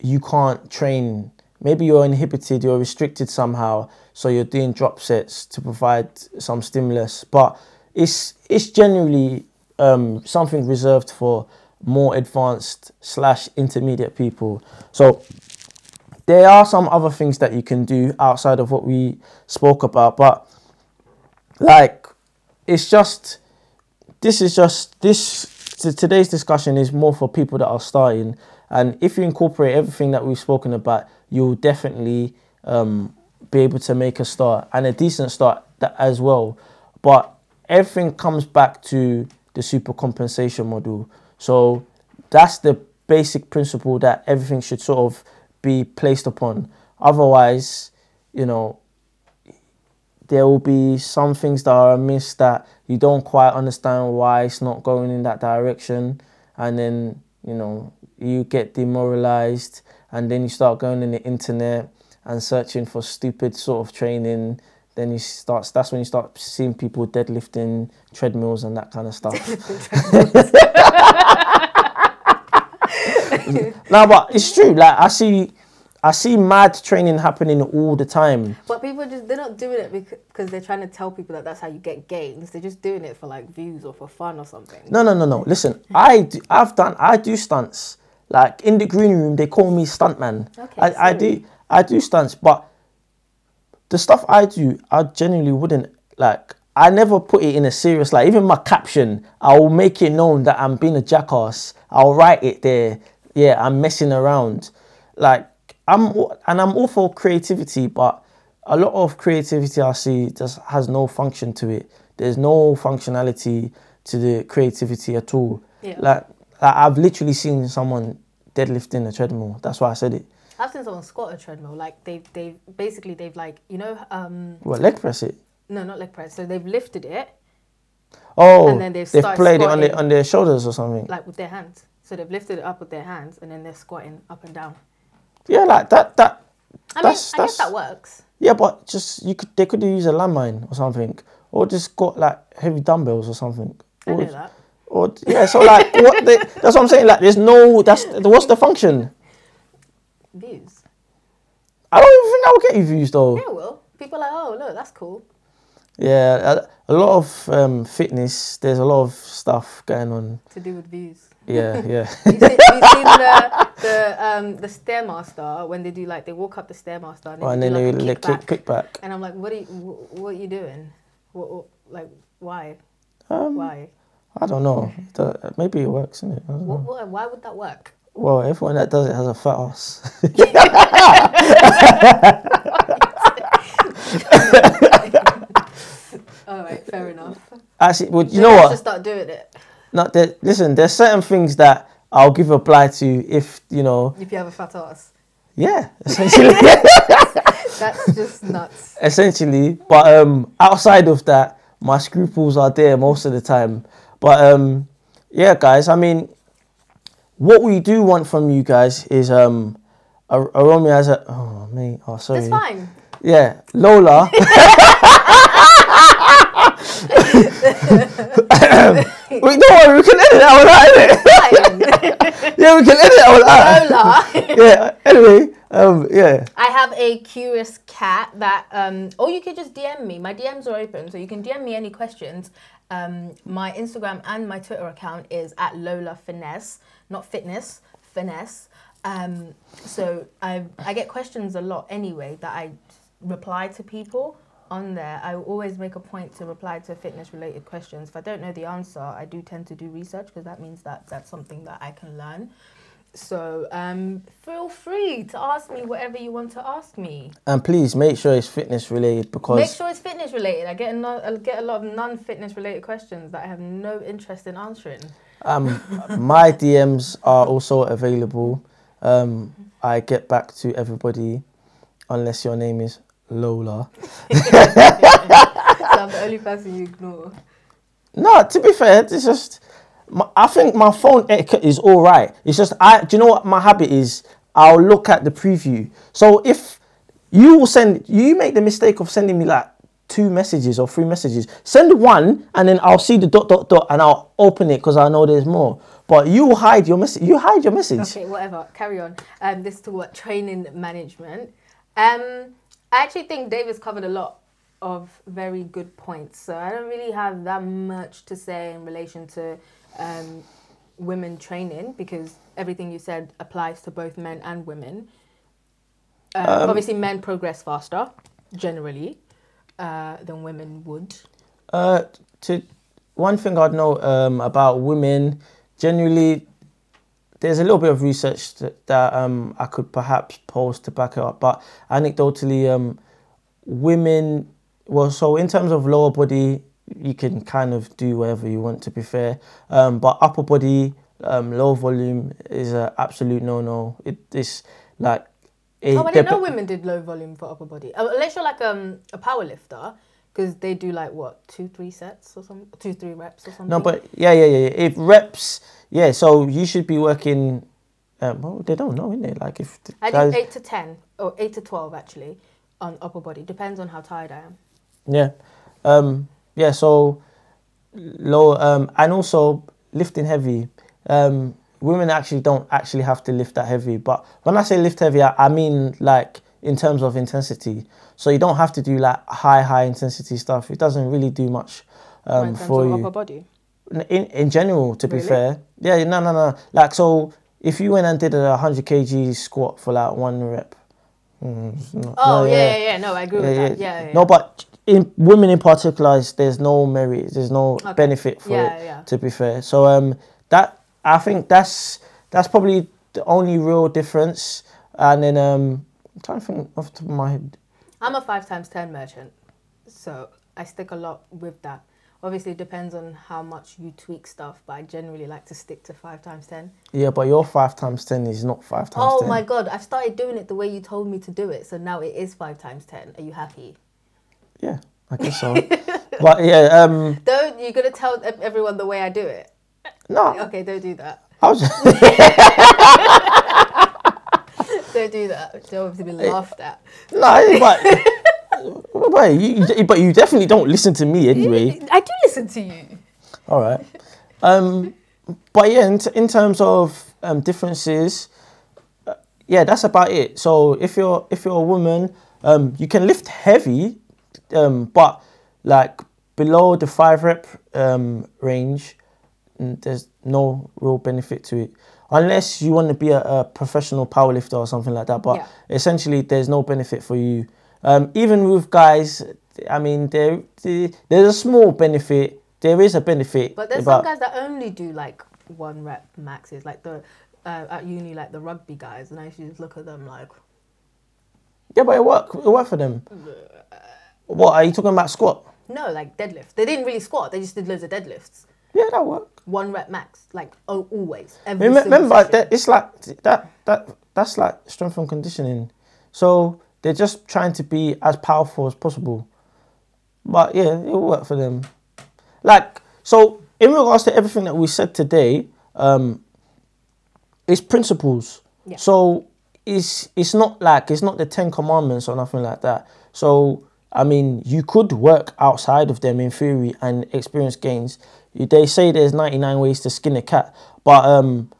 you can't train. Maybe you're inhibited you're restricted somehow so you're doing drop sets to provide some stimulus. But it's it's generally um, something reserved for more advanced slash intermediate people. So there are some other things that you can do outside of what we spoke about but like it's just this is just this today's discussion is more for people that are starting. And if you incorporate everything that we've spoken about you'll definitely um, be able to make a start and a decent start that as well. But everything comes back to the super compensation model. So that's the basic principle that everything should sort of be placed upon. Otherwise you know there will be some things that are amiss that you don't quite understand why it's not going in that direction, and then you know you get demoralized, and then you start going on the internet and searching for stupid sort of training. Then you start. That's when you start seeing people deadlifting treadmills and that kind of stuff. no, *laughs* but it's true. Like I see, I see mad training happening all the time. But people just they're not doing it because they're trying to tell people that that's how you get gains. They're just doing it for like views or for fun or something. No, no, no, no. Listen, I do, I've done I do stunts. Like in the green room, they call me stuntman. Okay, I, I do. I do stunts, but the stuff I do, I genuinely wouldn't like. I never put it in a serious like. Even my caption, I will make it known that I'm being a jackass. I'll write it there. Yeah, I'm messing around. Like I'm, all- and I'm all for creativity, but a lot of creativity I see just has no function to it. There's no functionality to the creativity at all. Yeah. Like, like I've literally seen someone deadlifting a treadmill. That's why I said it. I've seen someone squat a treadmill. Like they they basically they've like you know um What leg press it? no not leg press. So they've lifted it Oh, And then they've they've started played it on their on their shoulders or something. like with their hands. So they've lifted it up with their hands and then they're squatting up and down. Yeah, like that. That. I mean, That's- I guess that's- that works. Yeah, but just you could they could use a landmine or something, or just got like heavy dumbbells or something. I Or, know that. or yeah, so like *laughs* what? They, that's what I'm saying. Like, there's no. That's what's the function? Views. I don't even think that will get you views though. Yeah, well, people are like, oh look, that's cool. Yeah, a, a lot of um, fitness. There's a lot of stuff going on. To do with views. Yeah, *laughs* yeah. You've seen, the the um the stairmaster when they do like they walk up the stairmaster and, Oh, and they then they like, a like, kickback. kick, kick back. And I'm like, what are you wh- what are you doing? What, what like why Um, why I don't know. The- Maybe it works, isn't it? What, what, why would that work? Well, everyone that does it has a fat ass. *laughs* *laughs* All right, fair enough. Actually, well, you Maybe know I what? should start doing it No, there, listen, there's certain things that I'll give a apply to if you know. if you have a fat ass. Yeah, essentially, That's just nuts. essentially. But um, outside of that, my scruples are there most of the time. But um, yeah, guys. I mean, what we do want from you guys is um, a, a Romeo a. Oh mate, oh sorry. It's fine. Yeah, Lola. Wait, don't worry, we can edit that one out, innit? Fine. *laughs* Yeah, we can edit that one out. Lola. Yeah, anyway, um, yeah. I have a CuriousCat that, um, or you could just DM me. My DMs are open, so you can DM me any questions. Um, my Instagram and my Twitter account is at Lola Finesse, not fitness, finesse. Um, so I I get questions a lot anyway that I reply to people on there. I always make a point to reply to fitness related questions. If I don't know the answer, I do tend to do research because that means that that's something that I can learn. So um, feel free to ask me whatever you want to ask me. And please make sure it's fitness related because Make sure it's fitness related. I get a no, I get a lot of non-fitness related questions that I have no interest in answering. um, my DMs are also available. Um, I get back to everybody unless your name is Lola. *laughs* *laughs* so I'm the only person you ignore. No, to be fair, it's just my, I think my phone etiquette is all right. It's just I. Do you know what my habit is? I'll look at the preview. So if you will send, you make the mistake of sending me like two messages or three messages. Send one, and then I'll see the dot dot dot, and I'll open it because I know there's more. But you hide your message. You hide your message. Okay, whatever. Carry on. Um, this is to what training management. Um, I actually think David's covered a lot of very good points. So I don't really have that much to say in relation to um, women training because everything you said applies to both men and women. Um, obviously, men progress faster generally uh, than women would. Uh, to one thing I'd know um, about women, generally, there's a little bit of research that, that um, I could perhaps post to back it up, but anecdotally, um, women, well, so in terms of lower body, you can kind of do whatever you want. To be fair, um, but upper body, um, low volume is an absolute no-no. It is like. it Oh, I didn't know women did low volume for upper body. Uh, Unless you're like um, a power lifter, Because they do like what two, three sets or some two, three reps or something. No, but yeah, yeah, yeah. yeah. If reps, yeah. So you should be working. Um, well, they don't know, innit? Like if I do guys- eight to ten or eight to twelve actually on upper body. Depends on how tired I am. Yeah. Um, yeah, so low um, and also lifting heavy. Um, women actually don't actually have to lift that heavy, but when I say lift heavy, I, I mean like in terms of intensity. So you don't have to do like high high intensity stuff. It doesn't really do much um, for you upper body. In in general to be Really? fair yeah no no no like so if you went and did a 100 kg squat for like one rep mm, not- Oh no, yeah, yeah, yeah. No, I agree with that. Yeah, yeah. no but in women in particular there's no merit there's no Okay. benefit for Yeah, it yeah. to be fair so um that i think that's that's probably the only real difference and then um i'm trying to think off the top of my head I'm a five times ten merchant, so I stick a lot with that. Obviously, it depends on how much you tweak stuff, but I generally like to stick to five times ten. yeah but your 5 times 10 is not 5 times Oh 10 my god, I've started doing it the way you told me to do it, so now it is five times ten. Are you happy? yeah i guess so *laughs* but yeah um Don't you're gonna tell everyone the way I do it? no Okay, don't do that. I was *laughs* Don't do that. Don't to be laughed at. no, but but you, but you definitely don't listen to me anyway. I do listen to you. All right. Um, but yeah, in, t- in terms of um, differences, uh, yeah, that's about it. So if you're if you're a woman, um, you can lift heavy, um, but like below the five rep um, range, there's no real benefit to it. Unless you want to be a, a professional powerlifter or something like that, but Yeah. essentially there's no benefit for you. Um, even with guys, I mean, there, there there's a small benefit. There is a benefit, But there's about- some guys that only do like one rep maxes, like the uh, at uni, like the rugby guys, and I used to just look at them like, Yeah, but it worked. It worked for them. What are you talking about? Squat? no, like deadlift. They didn't really squat. They just did loads of deadlifts. Yeah, that worked. One rep max, like oh, always. Every Remember, remember that it's like that. That that's like strength and conditioning. So they're just trying to be as powerful as possible. But yeah, it will work for them. Like so, in regards to everything that we said today, um, it's principles. Yeah. So it's it's not like it's not the Ten Commandments or nothing like that. So I mean, you could work outside of them in theory and experience gains. They say there's 99 ways to skin a cat, but um,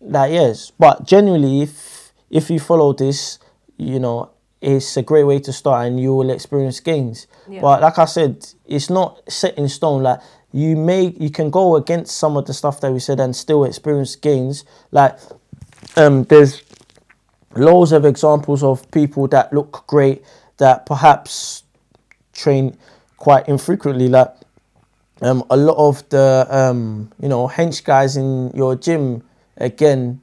like yes, but generally, if if you follow this, you know, it's a great way to start, and you will experience gains. Yeah. But like I said, it's not set in stone. Like you may you can go against some of the stuff that we said and still experience gains. Like um, there's loads of examples of people that look great that perhaps train quite infrequently. Like um, a lot of the um, you know hench guys in your gym, again,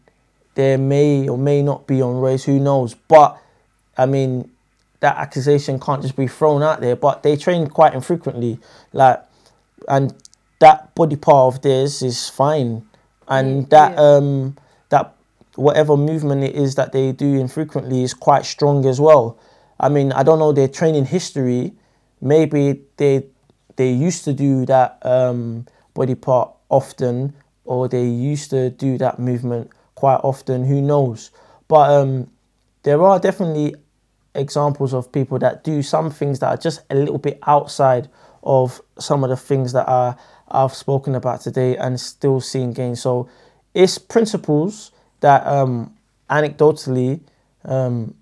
they may or may not be on race. Who knows? But I mean, that accusation can't just be thrown out there. But they train quite infrequently, like, and that body part of theirs is fine, and that yeah. um that whatever movement it is that they do infrequently is quite strong as well. I mean, I don't know their training history. Maybe they they used to do that um, body part often, or they used to do that movement quite often. Who knows? But um, there are definitely examples of people that do some things that are just a little bit outside of some of the things that are I've spoken about today and still seeing gains. So it's principles that um, anecdotally um,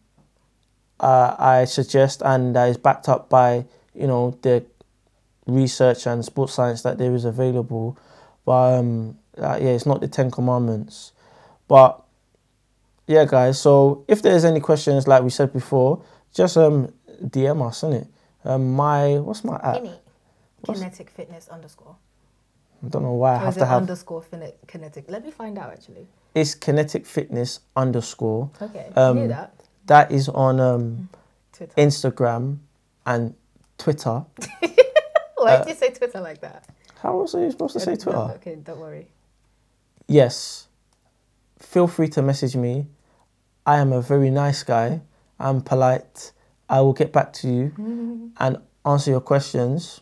uh, I suggest and that is backed up by you know the research and sports science that there is available. But um, uh, yeah, it's not the Ten Commandments. But yeah, guys. So if there's any questions, like we said before, just um DM us, innit? Um, my what's my app? Kinetic. Kinetic fitness underscore. I don't know why I Or have to it have. underscore fini- kinetic? Let me find out actually. it's kinetic fitness underscore. Okay, Um, I knew that. That is on um, Twitter. Instagram and Twitter. *laughs* Why uh, did you say Twitter like that? How was I supposed to say No, Twitter? okay, don't worry. Yes. Feel free to message me. I am a very nice guy. I'm polite. I will get back to you. *laughs* And answer your questions.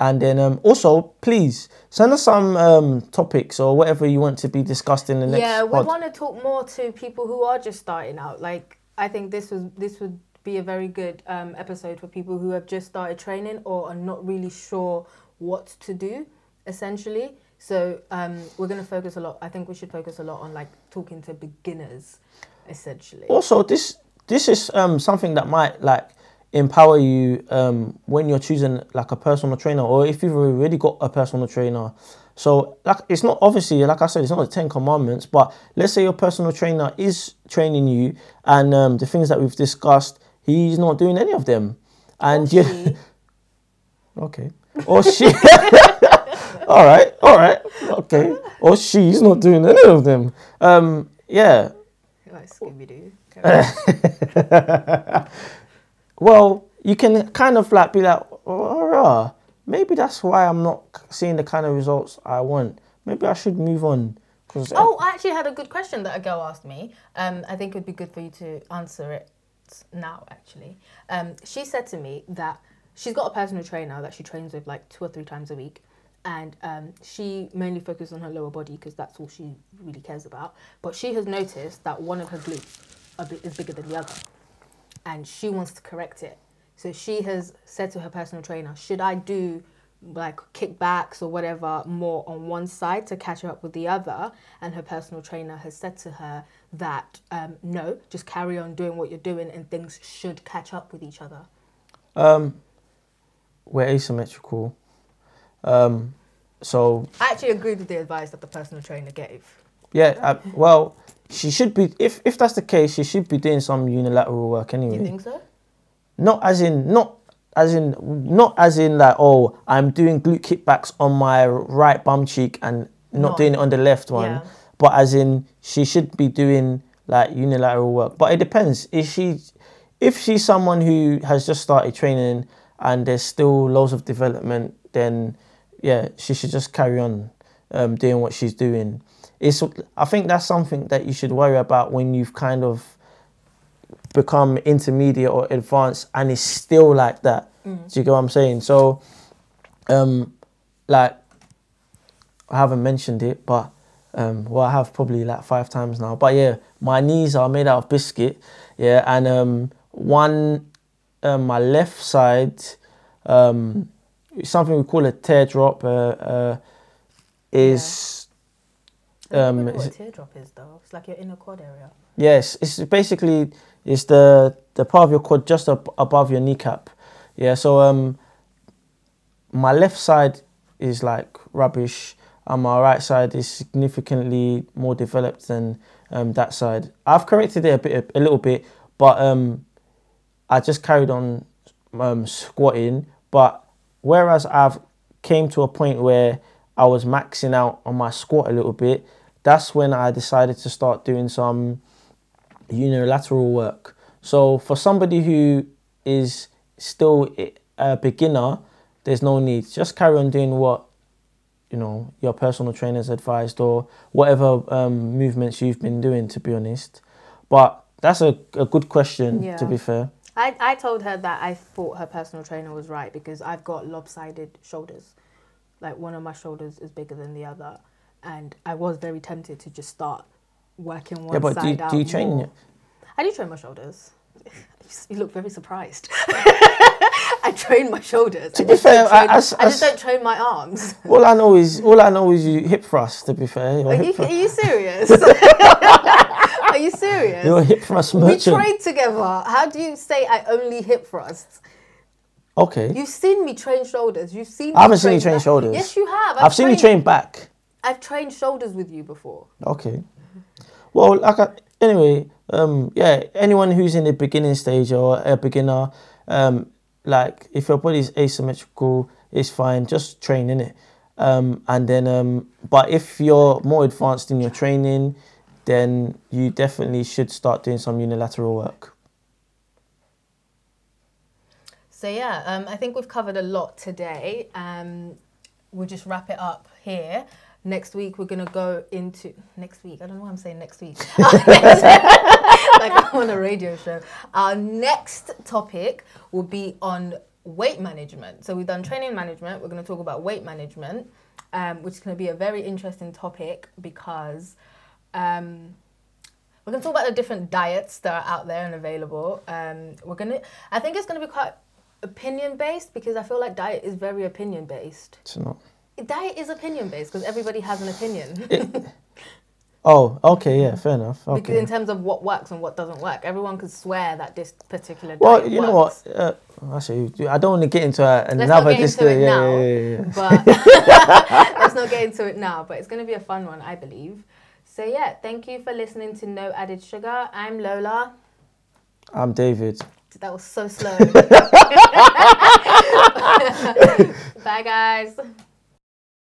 And then um, also, please send us some um, topics or whatever you want to be discussed in the next. yeah, we pod. want to talk more to people who are just starting out. Like, I think this was this would be a very good um, episode for people who have just started training or are not really sure what to do, essentially. So um, we're gonna focus a lot. I think we should focus a lot on like talking to beginners, essentially. also this this is um something that might like empower you um when you're choosing like a personal trainer or if you've already got a personal trainer so like it's not obviously like i said it's not the 10 commandments but let's say your personal trainer is training you and um the things that we've discussed he's not doing any of them and you *laughs* okay or she *laughs* all right all right okay or she's not doing any of them um yeah like Scooby Doo. *laughs* well, you can kind of like be like, oh, maybe that's why I'm not seeing the kind of results I want. Maybe I should move on. Oh, I actually had a good question that a girl asked me. Um, I think it would be good for you to answer it now, actually. Um, she said to me that she's got a personal trainer that she trains with like two or three times a week. And um, she mainly focuses on her lower body because that's all she really cares about. But she has noticed that one of her glutes is bigger than the other. And she wants to correct it. So she has said to her personal trainer, should I do like kickbacks or whatever more on one side to catch up with the other? And her personal trainer has said to her that um, no, just carry on doing what you're doing and things should catch up with each other. um, we're asymmetrical. Um, so I actually agreed with the advice that the personal trainer gave. yeah, uh, well, she should be. If if that's the case, she should be doing some unilateral work anyway. You think so? not as in not as in not as in like oh I'm doing glute kickbacks on my right bum cheek and not Not- doing it on the left one, Yeah. but as in she should be doing like unilateral work. But it depends. Is she if she's someone who has just started training and there's still loads of development, then yeah, she should just carry on um, doing what she's doing. It's I think that's something that you should worry about when you've kind of become intermediate or advanced and it's still like that. Do you get what I'm saying? So, um, like, I haven't mentioned it, but um, well, I have probably like five times now. But yeah, my knees are made out of biscuit. Yeah, and um, one, um, my left side, um, something we call a teardrop, uh, uh, is don't Um, know what a teardrop is though. It's like your inner quad area. Yes, it's basically it's the the part of your quad just up above your kneecap. Yeah, so um, my left side is like rubbish, and my right side is significantly more developed than um, that side. I've corrected it a bit, a little bit, but um, I just carried on um, squatting. But whereas I've came to a point where I was maxing out on my squat a little bit, that's when I decided to start doing some unilateral work. So for somebody who is still a beginner, there's no need. Just carry on doing what you know your personal trainer's advised or whatever um, movements you've been doing. To be honest, but that's a, a good question. To be fair, I, I told her that I thought her personal trainer was right because I've got lopsided shoulders. Like one of my shoulders is bigger than the other. And I was very tempted to just start working one yeah. But side do you, do you train? more. it? I do train my shoulders. *laughs* You look very surprised. *laughs* I train my shoulders. To I be fair, train- I- I just don't train my arms. *laughs* All I know is all I know is you hip thrust. To be fair, you're Are you, thrust. are you serious? Are you serious? You're a hip thrust we merchant. train together. How do you say I only hip thrusts? okay. You've seen me train shoulders. You've seen. I haven't me seen you train back. shoulders. Yes, you have. I've seen you train back. I've trained shoulders with you before. Okay. Well, like I, anyway, um, yeah. Anyone who's in the beginning stage or a beginner, um, like if your body's asymmetrical, it's fine. Just train in it. Um, and then, um, but if you're more advanced in your training, then you definitely should start doing some unilateral work. So yeah, um, I think we've covered a lot today. Um, we'll just wrap it up here. Next week we're gonna go into next week. I don't know why I'm saying next week. *laughs* like I'm on a radio show. Our next topic will be on weight management. So we've done training management. We're going to talk about weight management, um, which is going to be a very interesting topic because um, we're going to talk about the different diets that are out there and available. Um, we're going to, I think it's going to be quite opinion based because I feel like diet is very opinion based. It's not. Diet is opinion based because everybody has an opinion. Oh, okay, yeah, fair enough. Because Okay. in terms of what works and what doesn't work, everyone could swear that this particular diet Well, you know works. what? Uh, actually, I don't want to get into uh, Let's not another get into discussion. it Yeah, now. yeah, yeah, yeah. But *laughs* let's not get into it now. But it's going to be a fun one, I believe. So yeah, thank you for listening to No Added Sugar. I'm Lola. I'm David. That was so slow. *laughs* Bye guys.